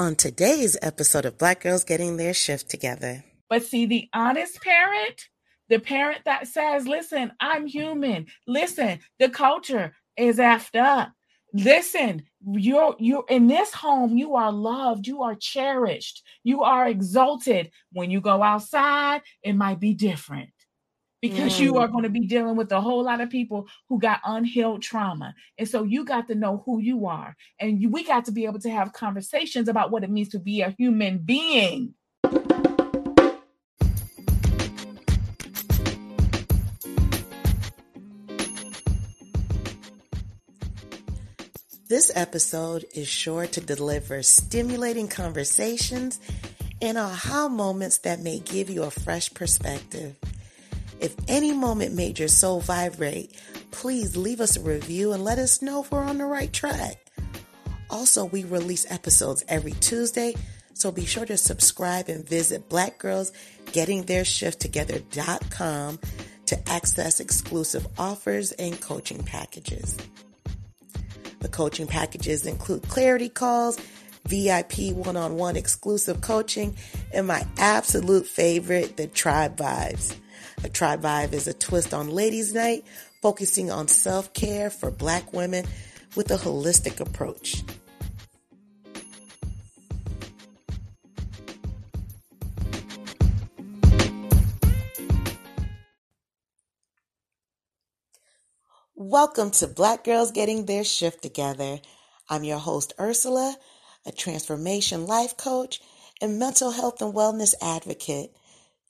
on today's episode of Black Girls Getting Their Shift Together. But see, the honest parent, the parent that says, listen, I'm human. Listen, the culture is effed up. Listen, you're you're in this home, you are loved, you are cherished, you are exalted. When you go outside, it might be different because mm. you are going to be dealing with a whole lot of people who got unhealed trauma. And so you got to know who you are. And you, we got to be able to have conversations about what it means to be a human being. This episode is sure to deliver stimulating conversations and aha moments that may give you a fresh perspective. If any moment made your soul vibrate, please leave us a review and let us know if we're on the right track. Also, we release episodes every Tuesday, so be sure to subscribe and visit blackgirlsgettingtheirshifttogether.com to access exclusive offers and coaching packages. The coaching packages include clarity calls, VIP one on one exclusive coaching, and my absolute favorite, the tribe vibes. A tribe vibe is a twist on ladies' night, focusing on self care for black women with a holistic approach. Welcome to Black Girls Getting Their Shift Together. I'm your host, Ursula, a transformation life coach and mental health and wellness advocate.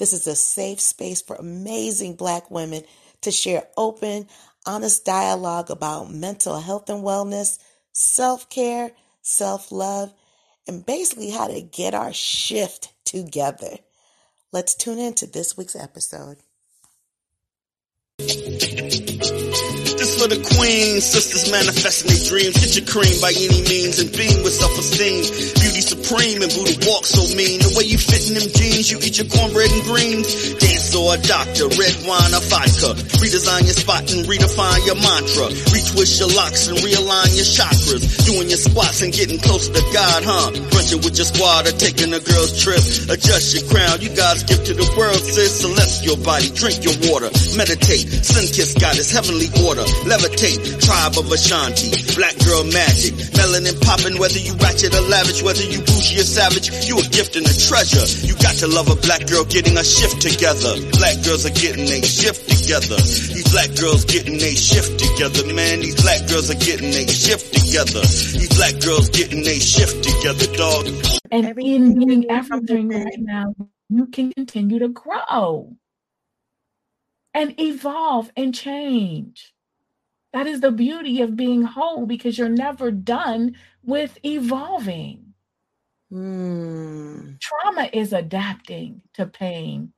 This is a safe space for amazing Black women to share open, honest dialogue about mental health and wellness, self care, self love, and basically how to get our shift together. Let's tune in to this week's episode. This for the queen. Sisters manifesting their dreams. Get your cream by any means and beam with self-esteem. Beauty supreme and Buddha walk so mean. The way you fit in them jeans, you eat your cornbread and greens. Dance or a doctor, red wine or vodka. Redesign your spot and redefine your mantra. Retwist your locks and realign your chakras. Doing your squats and getting closer to God, huh? Brunching with your squad or taking a girl's trip. Adjust your crown, you God's gift to the world, sis. Celestial body, drink your water. Meditate, sun kiss goddess, heavenly order levitate. Tribe of Ashanti, black girl magic. Melanin popping, whether you ratchet or lavish, whether you bougie or savage, you a gift and a treasure. You got to love a black girl getting a shift together. Black girls are getting a shift together. These black girls getting a shift together, man. These black girls are getting a shift together. These black girls getting a shift together, dog. And in being everything right now, you can continue to grow and evolve and change. That is the beauty of being whole because you're never done with evolving. Mm. Trauma is adapting to pain.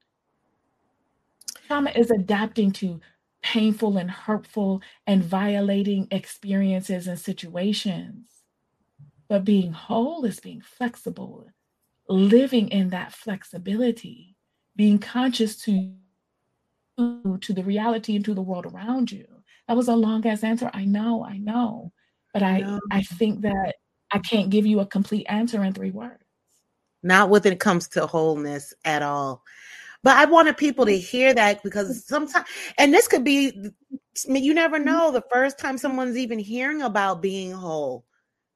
Trauma is adapting to painful and hurtful and violating experiences and situations. But being whole is being flexible, living in that flexibility, being conscious to to the reality and to the world around you that was a long ass answer. I know, I know. But I no. I think that I can't give you a complete answer in three words. Not when it comes to wholeness at all. But I wanted people to hear that because sometimes, and this could be, you never know the first time someone's even hearing about being whole.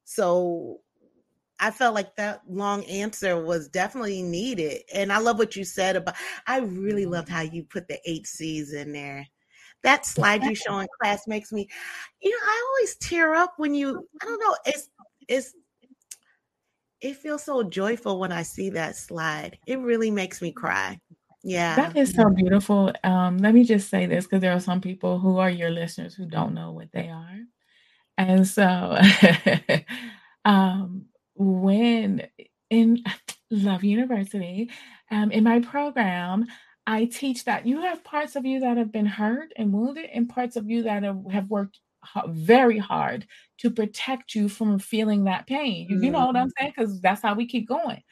So I felt like that long answer was definitely needed. And I love what you said about, I really loved how you put the eight C's in there that slide you show in class makes me, you know, I always tear up when you, I don't know, it's, it's, it feels so joyful when I see that slide. It really makes me cry. Yeah. That is so beautiful. Um, let me just say this because there are some people who are your listeners who don't know what they are. And so um, when in Love University, um, in my program, I teach that you have parts of you that have been hurt and wounded, and parts of you that have, have worked very hard to protect you from feeling that pain. You, you know what I'm mm-hmm. saying? Because that's how we keep going.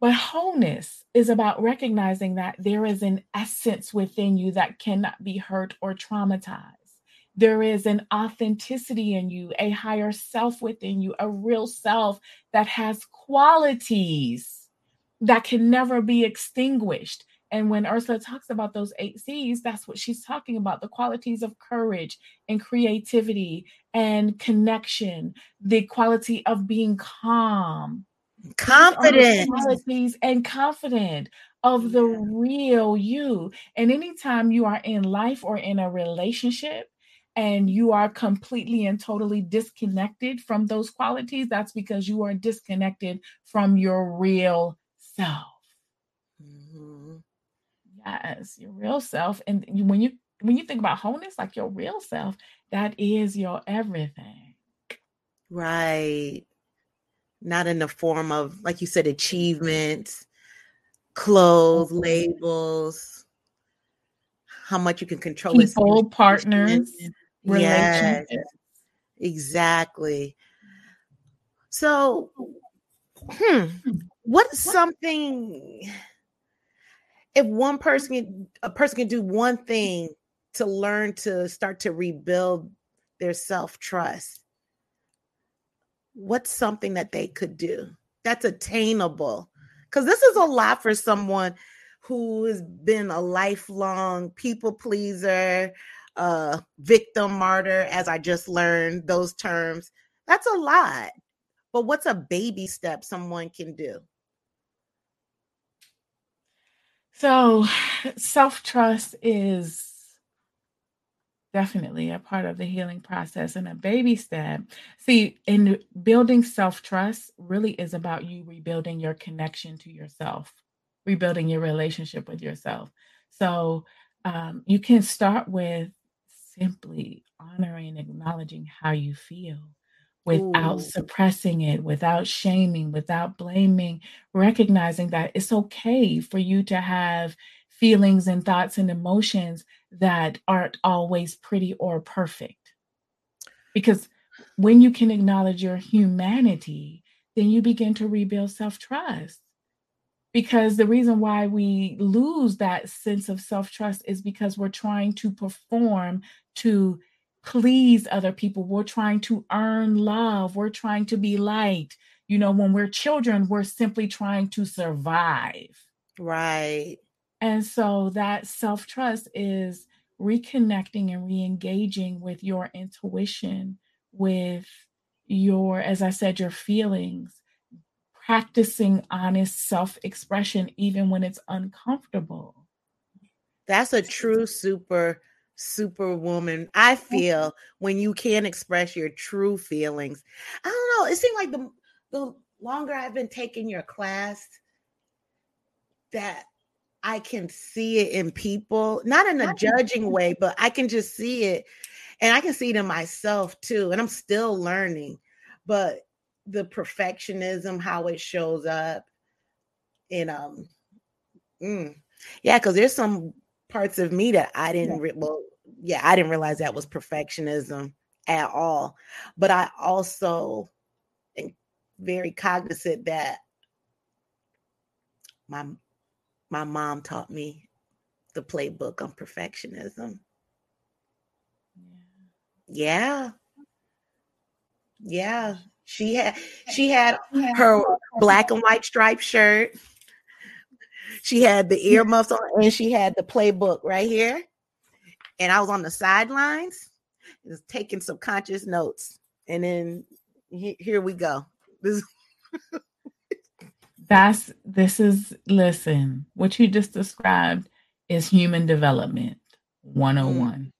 But wholeness is about recognizing that there is an essence within you that cannot be hurt or traumatized. there is an authenticity in you, a higher self within you, a real self that has qualities that can never be extinguished. And when Ursula talks about those eight C's, that's what she's talking about the qualities of courage and creativity and connection, the quality of being calm, confident qualities and confident of the real you. And anytime you are in life or in a relationship, and you are completely and totally disconnected from those qualities, that's because you are disconnected from your real self. Mm-hmm. Your real self. And when you when you think about wholeness, like your real self, that is your everything. Right. Not in the form of, like you said, achievements, clothes, labels, how much you can control people, partners, yes, exactly. So, hmm, what's something if one person a person can do one thing to learn to start to rebuild their self-trust what's something that they could do that's attainable? Because this is a lot for someone who has been a lifelong people pleaser uh victim martyr as i just learned those terms. That's a lot. But what's a baby step someone can do so, self trust is definitely a part of the healing process and a baby step. See, in building self trust, really is about you rebuilding your connection to yourself, rebuilding your relationship with yourself. So, um, you can start with simply honoring acknowledging how you feel without Ooh. suppressing it, without shaming, without blaming, recognizing that it's okay for you to have feelings and thoughts and emotions that aren't always pretty or perfect. Because when you can acknowledge your humanity, then you begin to rebuild self trust. Because the reason why we lose that sense of self trust is because we're trying to perform to please other people. We're trying to earn love. We're trying to be liked. You know, when we're children, we're simply trying to survive. Right. And so that self trust is reconnecting and re engaging with your intuition, with your, as I said, your feelings, practicing honest self expression, even when it's uncomfortable. That's a true super superwoman. I feel when you can express your true feelings. I don't know. It seemed like the the longer I've been taking your class, that I can see it in people, not in a judging way, but I can just see it. And I can see it in myself too. And I'm still learning. But the perfectionism, how it shows up. And um mm, yeah, because there's some parts of me that I didn't re- well, yeah, I didn't realize that was perfectionism at all. But I also am very cognizant that my my mom taught me the playbook on perfectionism. Yeah. Yeah. She had she had her black and white striped shirt. She had the earmuffs on and she had the playbook right here and I was on the sidelines, just taking subconscious notes. And then he, here we go. This That's this is listen, what you just described is human development 101. Mm.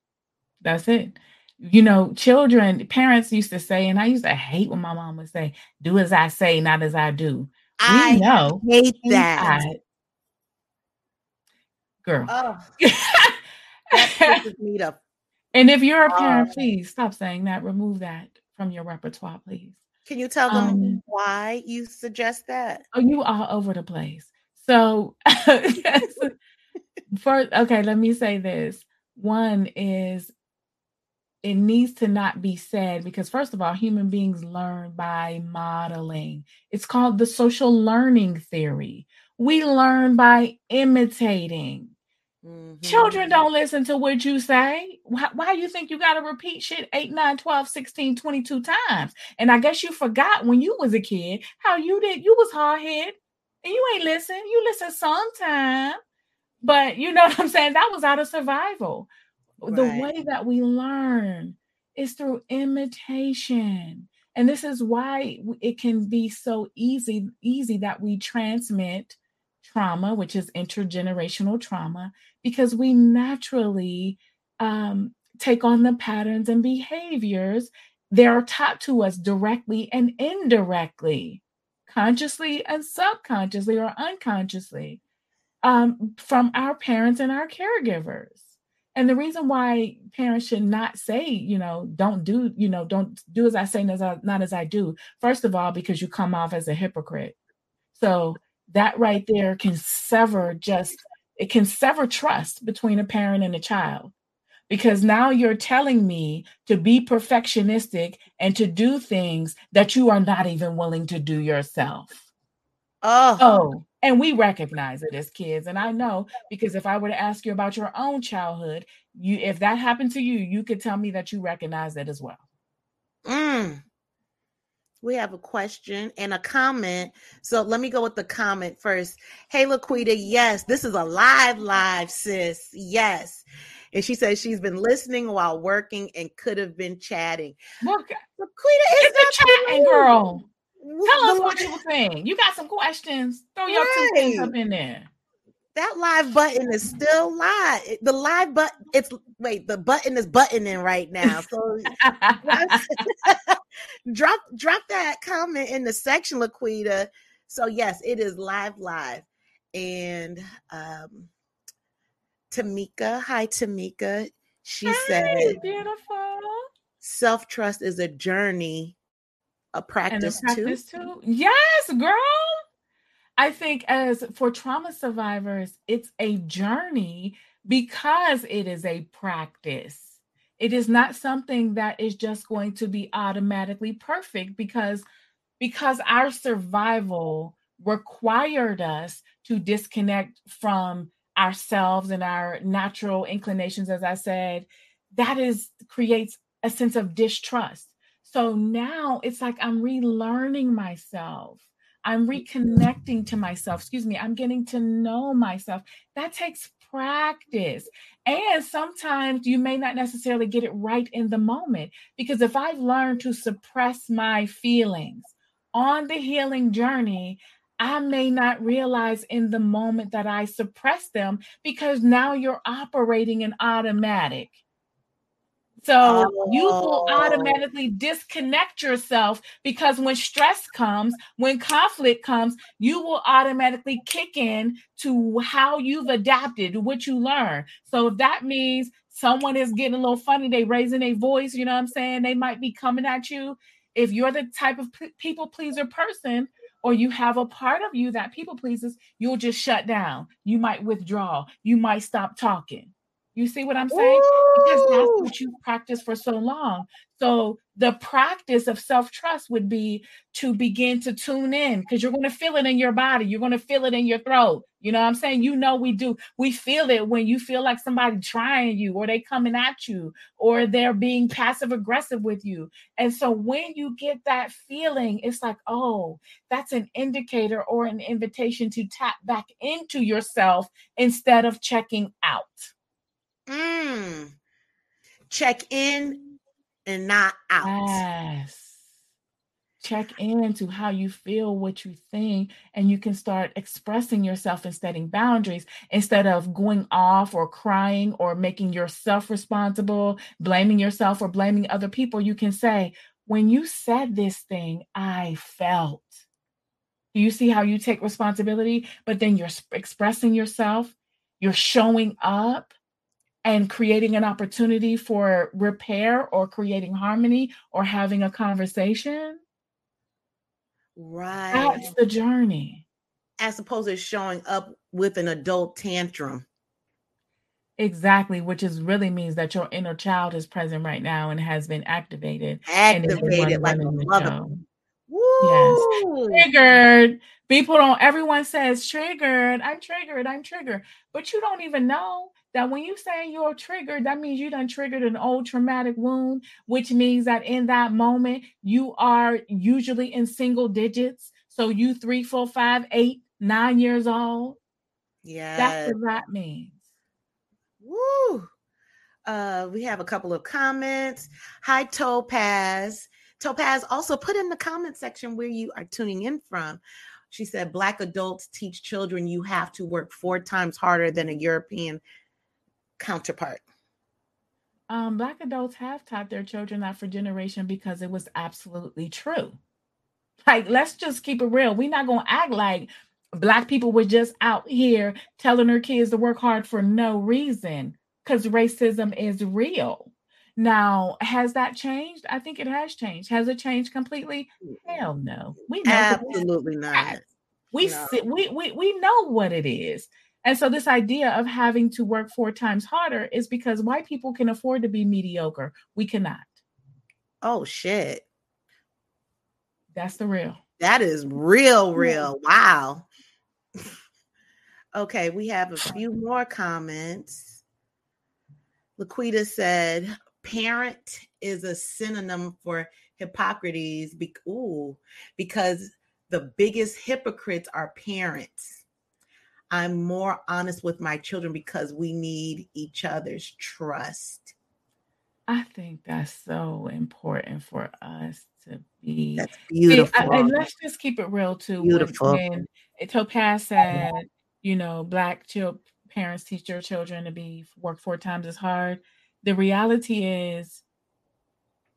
That's it. You know, children, parents used to say, and I used to hate when my mom would say, do as I say, not as I do. I we know hate that. Girl. Oh. And if you're a parent, uh, please stop saying that. Remove that from your repertoire, please. Can you tell them um, why you suggest that? Oh, you are over the place. So, first, okay, let me say this. One is it needs to not be said because, first of all, human beings learn by modeling. It's called the social learning theory. We learn by imitating. Mm-hmm. Children don't listen to what you say. Why, why you think you got to repeat shit 8, 9, 12, 16, 22 times? And I guess you forgot when you was a kid how you did, you was hard head and you ain't listen. You listen sometime, but you know what I'm saying? That was out of survival. Right. The way that we learn is through imitation. And this is why it can be so easy, easy that we transmit trauma, which is intergenerational trauma, because we naturally um, take on the patterns and behaviors that are taught to us directly and indirectly, consciously and subconsciously or unconsciously um, from our parents and our caregivers. And the reason why parents should not say, you know, don't do, you know, don't do as I say, not as I do. First of all, because you come off as a hypocrite. So that right there can sever just it can sever trust between a parent and a child because now you're telling me to be perfectionistic and to do things that you are not even willing to do yourself. Oh. oh, and we recognize it as kids. And I know because if I were to ask you about your own childhood, you if that happened to you, you could tell me that you recognize that as well. Mm. We have a question and a comment. So let me go with the comment first. Hey, Laquita, yes, this is a live, live, sis. Yes. And she says she's been listening while working and could have been chatting. Look, Laquita is a chatting girl. Tell us what you were saying. You got some questions. Throw your right. two things up in there that live button is still live. The live button, it's wait, the button is buttoning right now. So drop drop that comment in the section, Laquita. So yes, it is live, live. And um Tamika, hi Tamika. She said beautiful. Self-trust is a journey, a practice, a practice too. too. Yes, girl. I think as for trauma survivors, it's a journey because it is a practice. It is not something that is just going to be automatically perfect because because our survival required us to disconnect from ourselves and our natural inclinations as I said, that is creates a sense of distrust. So now it's like I'm relearning myself I'm reconnecting to myself. Excuse me. I'm getting to know myself. That takes practice. And sometimes you may not necessarily get it right in the moment because if I've learned to suppress my feelings on the healing journey, I may not realize in the moment that I suppress them because now you're operating in automatic. So oh. you will oh. automatically disconnect yourself because when stress comes, when conflict comes, you will automatically kick in to how you've adapted, what you learn. So if that means someone is getting a little funny, they raising a voice, you know what I'm saying? They might be coming at you. If you're the type of people pleaser person, or you have a part of you that people pleases, you'll just shut down. You might withdraw. You might stop talking. You see what I'm saying? Ooh. Because that's what you practice for so long. So the practice of self-trust would be to begin to tune in because you're going to feel it in your body. You're going to feel it in your throat. You know what I'm saying? You know we do. We feel it when you feel like somebody trying you or they coming at you or they're being passive aggressive with you. And so when you get that feeling, it's like, "Oh, that's an indicator or an invitation to tap back into yourself instead of checking out." Mm. Check in and not out. Yes. Check into how you feel, what you think, and you can start expressing yourself and setting boundaries instead of going off or crying or making yourself responsible, blaming yourself or blaming other people. You can say, When you said this thing, I felt. Do you see how you take responsibility? But then you're expressing yourself, you're showing up, and creating an opportunity for repair or creating harmony or having a conversation. Right. That's the journey. As opposed to showing up with an adult tantrum. Exactly, which is really means that your inner child is present right now and has been activated. Activated like a mother. Yes. Triggered. People don't, everyone says triggered. I'm triggered. I'm triggered. But you don't even know that when you say you're triggered, that means you done triggered an old traumatic wound, which means that in that moment you are usually in single digits. So you three, four, five, eight, nine years old. Yeah. That's what that means. Woo. Uh, we have a couple of comments. Hi, Topaz. Topaz, also put in the comment section where you are tuning in from. She said, Black adults teach children you have to work four times harder than a European counterpart. Um, Black adults have taught their children that for generation because it was absolutely true. Like, let's just keep it real. We're not going to act like Black people were just out here telling their kids to work hard for no reason because racism is real. Now, has that changed? I think it has changed. Has it changed completely? Hell no. We know absolutely not. We no. we, we we know what it is. And so this idea of having to work four times harder is because white people can afford to be mediocre. We cannot. Oh shit. That's the real. That is real, real. Wow. okay, we have a few more comments. Laquita said, parent is a synonym for Hippocrates. Be- ooh, because the biggest hypocrites are parents. I'm more honest with my children because we need each other's trust. I think that's so important for us to be. That's beautiful. And, and let's just keep it real too. Beautiful. When, when Topaz said, you know, black child parents teach their children to be work four times as hard the reality is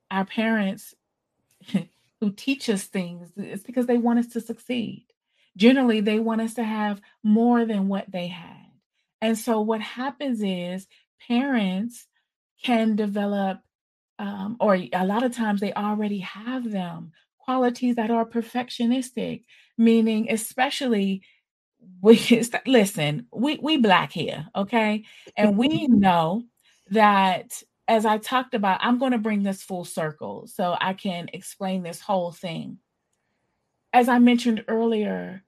our parents who teach us things it's because they want us to succeed generally they want us to have more than what they had and so what happens is parents can develop um, or a lot of times they already have them qualities that are perfectionistic meaning especially we listen we we black here okay and we know that as I talked about, I'm going to bring this full circle so I can explain this whole thing. As I mentioned earlier,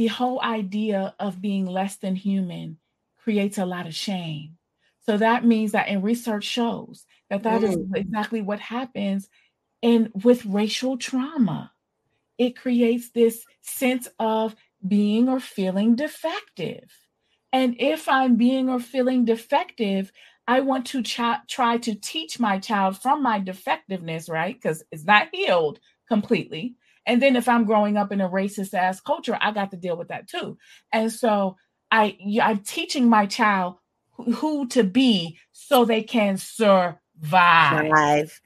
the whole idea of being less than human creates a lot of shame. So that means that in research shows that that mm. is exactly what happens And with racial trauma. It creates this sense of being or feeling defective. And if I'm being or feeling defective, I want to ch- try to teach my child from my defectiveness, right? Because it's not healed completely. And then if I'm growing up in a racist ass culture, I got to deal with that too. And so I I'm teaching my child who, to be so they can survive. Survive.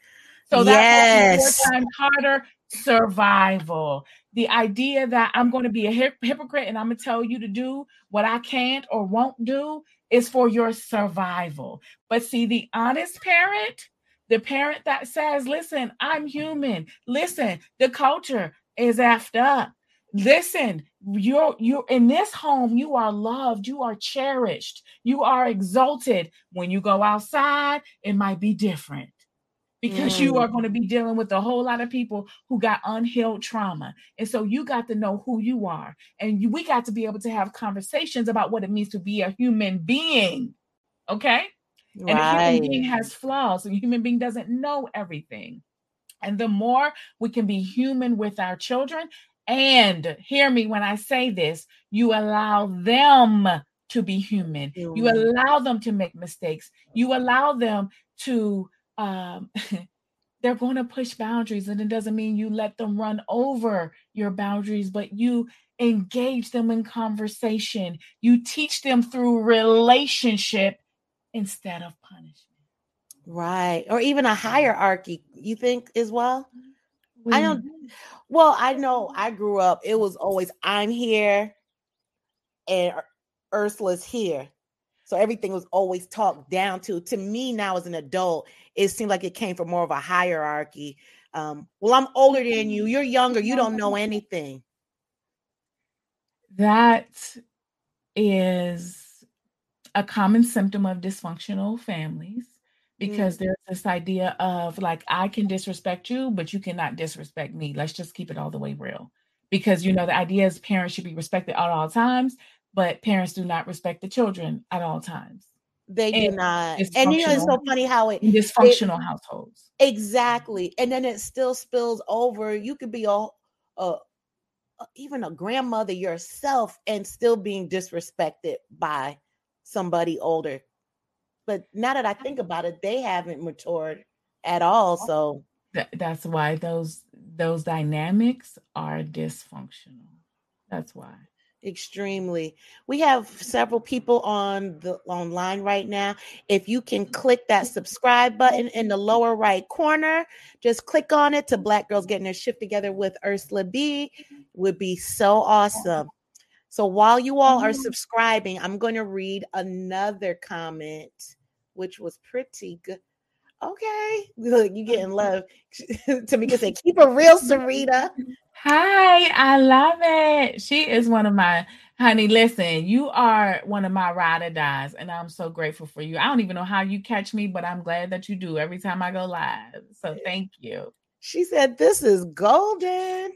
So that's yes. four times harder survival. The idea that I'm going to be a hip- hypocrite and I'm going to tell you to do what I can't or won't do is for your survival. But see, the honest parent, the parent that says, listen, I'm human. Listen, the culture is effed up. Listen, you're you're in this home, you are loved, you are cherished, you are exalted. When you go outside, it might be different because you are mm. going to be dealing with a whole lot of people who got unhealed trauma. And so you got to know who you are. And you, we got to be able to have conversations about what it means to be a human being. Okay? Right. And a human being has flaws. and A human being doesn't know everything. And the more we can be human with our children, and hear me when I say this, you allow them to be human. Mm. You allow them to make mistakes. You allow them to um, they're going to push boundaries and it doesn't mean you let them run over your boundaries but you engage them in conversation you teach them through relationship instead of punishment right or even a hierarchy you think as well mm-hmm. i don't well i know i grew up it was always i'm here and er, ursula's here so everything was always talked down to. To me now as an adult, it seemed like it came from more of a hierarchy. Um, well, I'm older than you. Mm-hmm. You're younger. You don't know anything. That is a common symptom of dysfunctional families because mm. there's this idea of like I can disrespect you, but you cannot disrespect me. Let's just keep it all the way real. Because you know the idea is parents should be respected at all times, but parents do not respect the children at all times. They do not. And you know, it's so funny how it, in it dysfunctional households. exactly, and then it still spills over. You could be a, a- even a grandmother yourself and still being disrespected by somebody older. But now that I think about it, they haven't matured at all. Oh. So Th- that's why those those dynamics are dysfunctional. That's why. extremely. We have several people on the online right now. If you can mm-hmm. click that subscribe button in the lower right corner, just click on it to Black Girls Getting Their Shift Together with Ursula B. Mm-hmm. Would be so awesome. So while you all are mm-hmm. subscribing, I'm going to read another comment, which was pretty good. Okay, look, you getting mm-hmm. love. Tamika said, "Keep it real, Sarita." Hi, I love it. She is one of my honey. Listen, you are one of my ride or dies, and I'm so grateful for you. I don't even know how you catch me, but I'm glad that you do every time I go live. So eh, thank you. She said, "This is golden."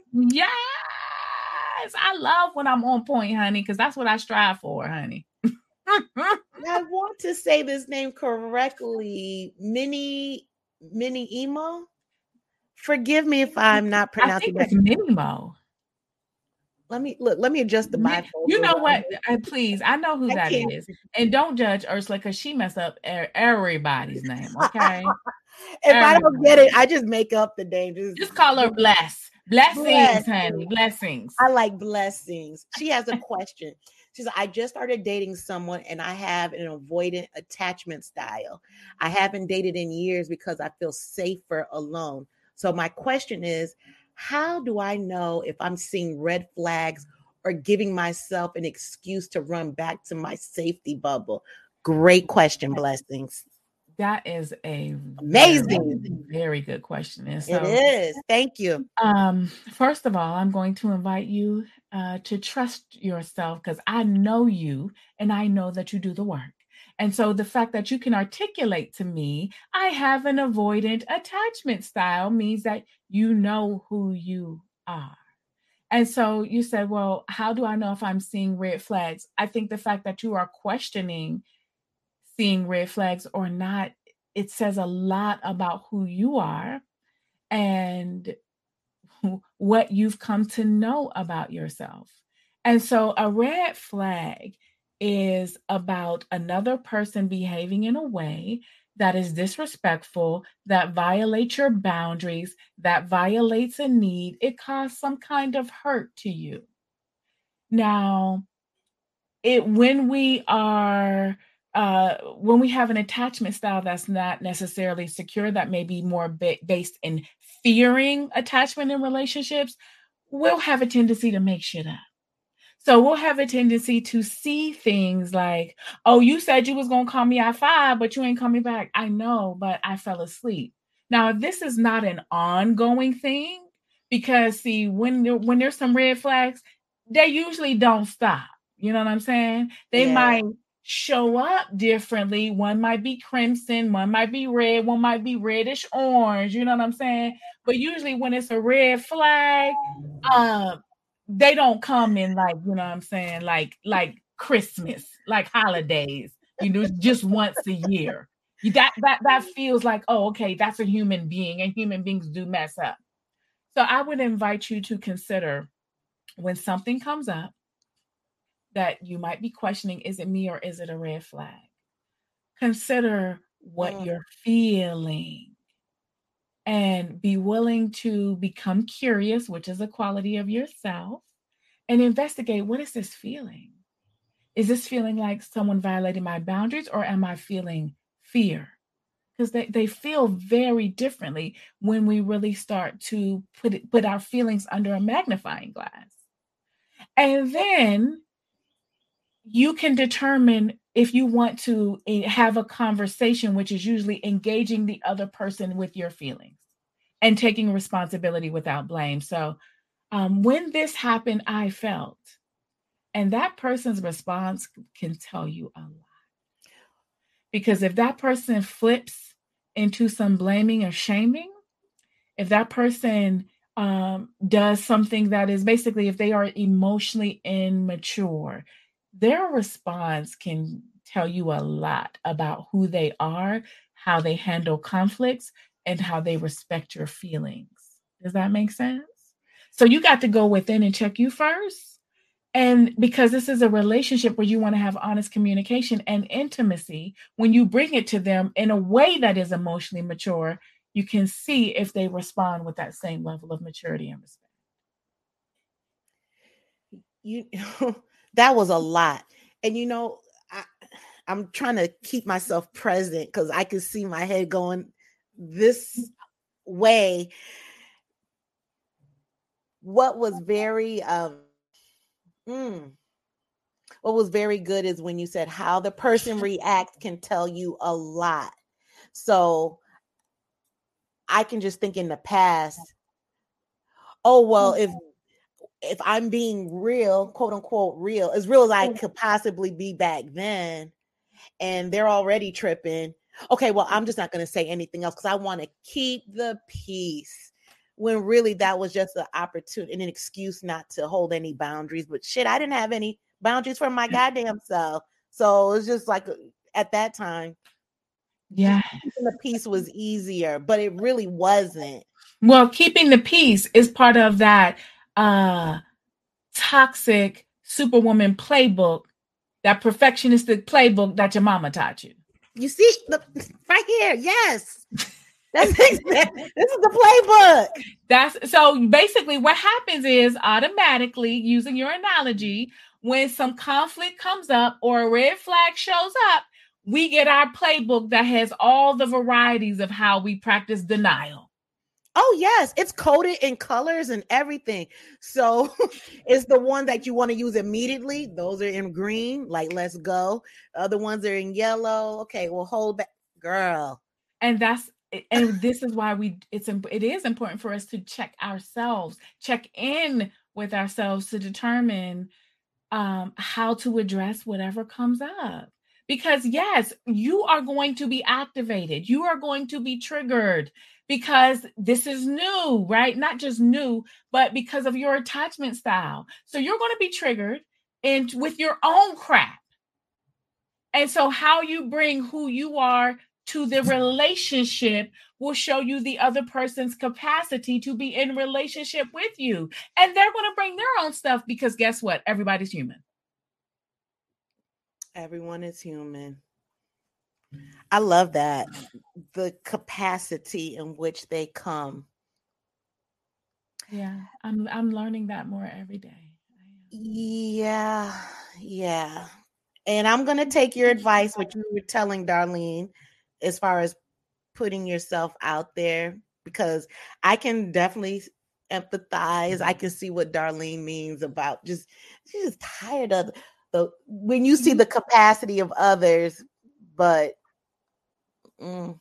Yes, I love when I'm on point, honey, because that's what I strive for, honey. I want to say this name correctly. Mini Mini Emo. Forgive me if I'm not I pronouncing think that. it's Minimo. Let me look. Let me adjust the Mi- bifold. You know what? Uh, please, I know who I that can't. is, and don't judge Ursula because she messed up everybody's name. Okay, if I don't get it, I just make up the name. Just, just call her Bless. Blessings, Blessings. honey. Blessings. I like blessings. She has a question. She said, I just started dating someone and I have an avoidant attachment style. I haven't dated in years because I feel safer alone. So, my question is, how do I know if I'm seeing red flags or giving myself an excuse to run back to my safety bubble? Great question, blessings. That is a Amazing. very, very good question. And so, is. Thank you. um, first of all, I'm going to invite you uh, to trust yourself because I know you and I know that you do the work. And so the fact that you can articulate to me, I have an avoidant attachment style means that you know who you are. And so you said, well, how do I know if I'm seeing red flags? I think the fact that you are questioning seeing red flags or not, it says a lot about who you are and what you've come to know about yourself. And so a red flag is about another person behaving in a way that is disrespectful, that violates your boundaries, that violates a need. It caused some kind of hurt to you. Now, it when we are uh when we have an attachment style that's not necessarily secure that may be more ba- based in fearing attachment in relationships we'll have a tendency to make shit up. So we'll have a tendency to see things like oh you said you was going to call me at five but you ain't coming back. I know but i fell asleep. Now this is not an ongoing thing because see when there, when there's some red flags they usually don't stop. You know what i'm saying? They Yeah. might show up differently. One might be crimson, one might be red, one might be reddish orange. You know what I'm saying? But usually when it's a red flag, um, they don't come in like, you know what I'm saying, like like Christmas, like holidays, you know, just once a year. That that that feels like, oh, okay, that's a human being, and human beings do mess up. So I would invite you to consider when something comes up that you might be questioning is it me or is it a red flag? Consider what Mm. you're feeling and be willing to become curious, which is a quality of yourself, and investigate what is this feeling? Is this feeling like someone violating my boundaries or am I feeling fear? Because they, they feel very differently when we really start to put it, put our feelings under a magnifying glass. And then you can determine if you want to eh, have a conversation, which is usually engaging the other person with your feelings and taking responsibility without blame. So, um, when this happened, I felt, and that person's response can tell you a lot. Because if that person flips into some blaming or shaming, if that person um, does something that is basically, if they are emotionally immature, their response can tell you a lot about who they are, how they handle conflicts, and how they respect your feelings. Does that make sense? So you got to go within and check you first. And because this is a relationship where you want to have honest communication and intimacy, when you bring it to them in a way that is emotionally mature, you can see if they respond with that same level of maturity and respect. You that was a lot. And you know, I, I'm trying to keep myself present because I can see my head going this way. What was very um mm, what was very good is when you said how the person reacts can tell you a lot. So I can just think in the past, oh well, if if I'm being real, quote unquote real, as real as I could possibly be back then, and they're already tripping. Okay, well, I'm just not going to say anything else because I want to keep the peace. When really that was just an opportunity and an excuse not to hold any boundaries. But shit, I didn't have any boundaries for my goddamn self. So it's just like uh, at that time, yeah, the peace was easier, but it really wasn't. Well, keeping the peace is part of that uh toxic superwoman playbook that perfectionistic playbook that your mama taught you. You see, the, right here, yes. That's this is the playbook. That's so basically what happens is automatically using your analogy, when some conflict comes up or a red flag shows up, we get our playbook that has all the varieties of how we practice denial. Oh yes, it's coded in colors and everything. So it's the one that you want to use immediately. Those are in green, like let's go. Other ones are in yellow. Okay, well hold back, girl. And that's and this is why we it's it is important for us to check ourselves, check in with ourselves to determine um how to address whatever comes up. Because yes, you are going to be activated. You are going to be triggered because this is new, right? Not just new, but because of your attachment style. So you're going to be triggered and with your own crap. And so how you bring who you are to the relationship will show you the other person's capacity to be in relationship with you. And they're going to bring their own stuff because guess what? Everybody's human. Everyone is human. I love that. The capacity in which they come. Yeah, I'm I'm learning that more every day. Yeah, yeah. And I'm gonna take your advice, what you were telling Darlene, as far as putting yourself out there, because I can definitely empathize. I can see what Darlene means about just she's just tired of the when you see mm-hmm. the capacity of others, but Mm.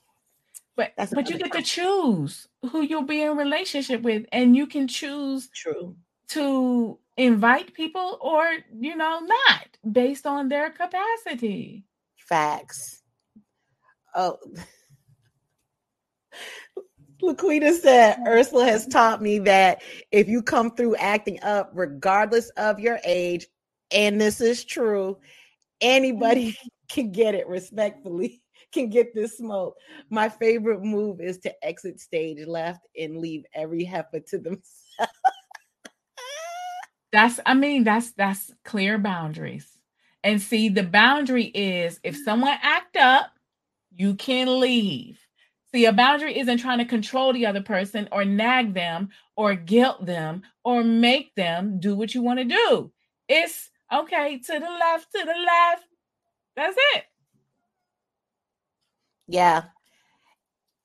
But but you get to choose who you'll be in relationship with, and you can choose true to invite people or you know not based on their capacity. Facts. Oh. Laquita said Ursula has taught me that if you come through acting up, regardless of your age, and this is true, anybody can get it respectfully can get this smoke. My favorite move is to exit stage left and leave every heifer to themselves. that's I mean that's that's clear boundaries. And see the boundary is if mm-hmm. someone act up, you can leave. See, a boundary isn't trying to control the other person or nag them or guilt them or make them do what you want to do. It's okay to the left, to the left. That's it. Yeah.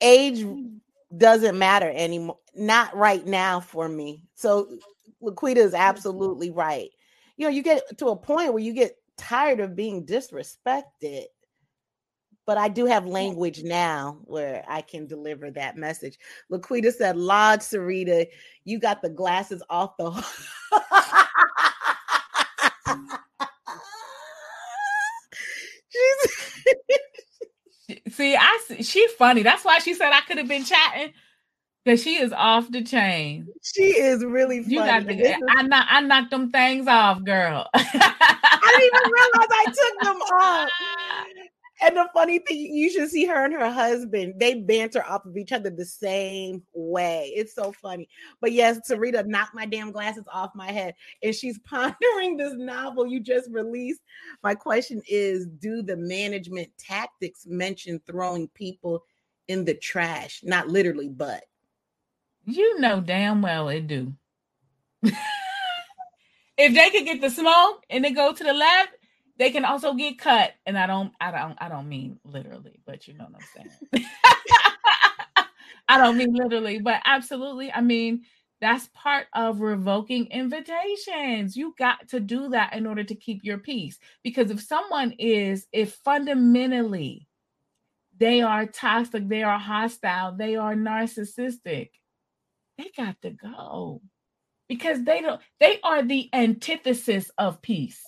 Age mm. doesn't matter anymore. Not right now for me. So Laquita is mm. absolutely right. You know, you get to a point where you get tired of being disrespected. But I do have language now where I can deliver that message. Laquita said, Lodge Sarita, you got the glasses off the See, I she funny. That's why she said I could have been chatting because she is off the chain. she is really funny. You got the, is, I, knock, I knocked them things off, girl. I didn't even realize I took them off. And the funny thing, you should see her and her husband. They banter off of each other the same way. It's so funny. But yes, Sarita knocked my damn glasses off my head, and she's pondering this novel you just released. My question is: Do the management tactics mention throwing people in the trash? Not literally, but you know damn well it do. if they could get the smoke and they go to the left, they can also get cut. And I don't, I don't, I don't mean literally, but you know what I'm saying. I don't mean literally, but absolutely. I mean, that's part of revoking invitations. You got to do that in order to keep your peace. Because if someone is, if fundamentally they are toxic, they are hostile, they are narcissistic, they got to go. Because they don't, they are the antithesis of peace.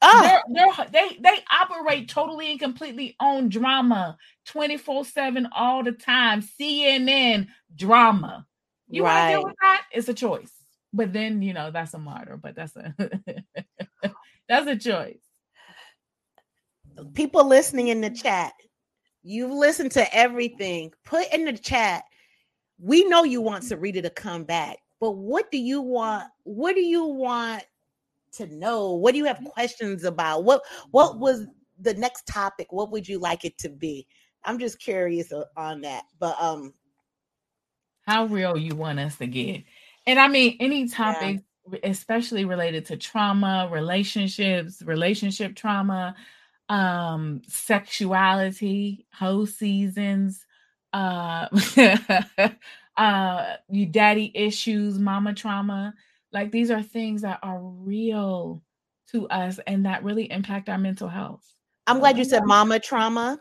Oh. They're, they're, they they operate totally and completely on drama 24 7 all the time. CNN drama. You right. want to deal with that? It's a choice. But then, you know, that's a martyr, but that's a that's a choice. People listening in the chat, you've listened to everything. Put in the chat. We know you want Sarita to come back, but what do you want? What do you want to know? What do you have questions about? What what was the next topic? What would you like it to be? I'm just curious on that. But um how real you want us to get. And I mean any topic yeah. especially related to trauma, relationships, relationship trauma, um sexuality, hoe seasons, uh uh you daddy issues, mama trauma like these are things that are real to us and that really impact our mental health. I'm glad you said mama trauma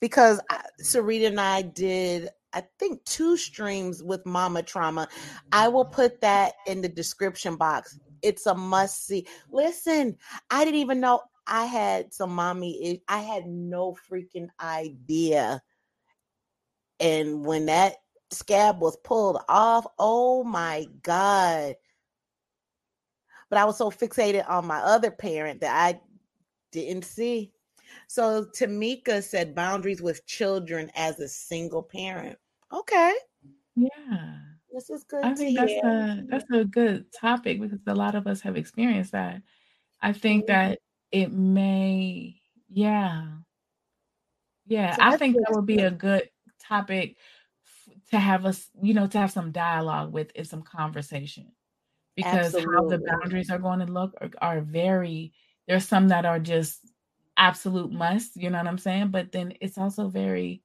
because Sarita and I did, I think, two streams with mama trauma. I will put that in the description box. It's a must see. Listen, I didn't even know I had some mommy. I had no freaking idea. And when that scab was pulled off, oh my God but I was so fixated on my other parent that I didn't see. So Tamika said boundaries with children as a single parent. Okay. Yeah. This is good. I think that's a that's a good topic because a lot of us have experienced that. I think mm-hmm. that it may, yeah. Yeah, so I think that would be a good topic to have us, you know, to have some dialogue with and some conversation because Absolutely. how the boundaries are going to look are, are very there's some that are just absolute must you know what i'm saying? But then it's also very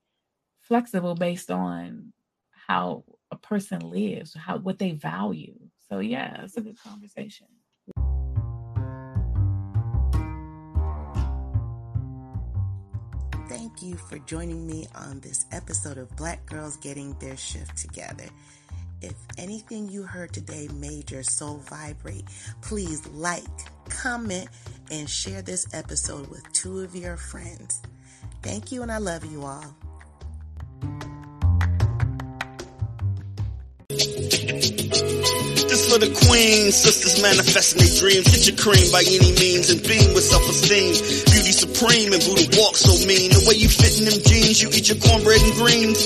flexible based on how a person lives how what they value. So yeah it's a good conversation. Thank you for joining me on this episode of black girls getting their shift together if anything you heard today made your soul vibrate, please like, comment, and share this episode with two of your friends. Thank you, and I love you all. for the queen, sisters manifesting their dreams. Get your cream by any means and beam with self-esteem. Beauty supreme and Buddha walk so mean. The way you fit in them jeans, you eat your cornbread and greens.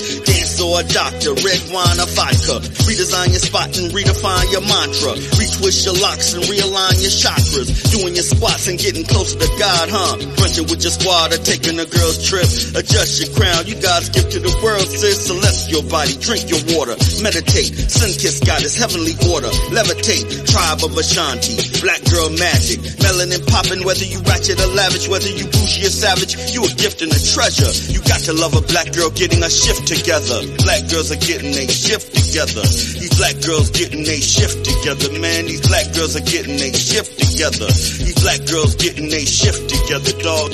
Dance or a doctor, red wine or vodka. Redesign your spot and redefine your mantra. Retwist your locks and realign your chakras. Doing your squats and getting closer to God, huh? Brunching with your squad or taking a girl's trip. Adjust your crown, you God's gift to the world, sis. Celestial body, drink your water. Meditate, sun kiss goddess, heavenly order levitate. Tribe of Ashanti, black girl magic. Melanin popping, whether you ratchet or lavish, whether you bougie or savage, you a gift and a treasure. You got to love a black girl getting a shift together. Black girls are getting a shift together. These black girls getting a shift together, man. These black girls are getting a shift together. These black girls getting a shift together, dog.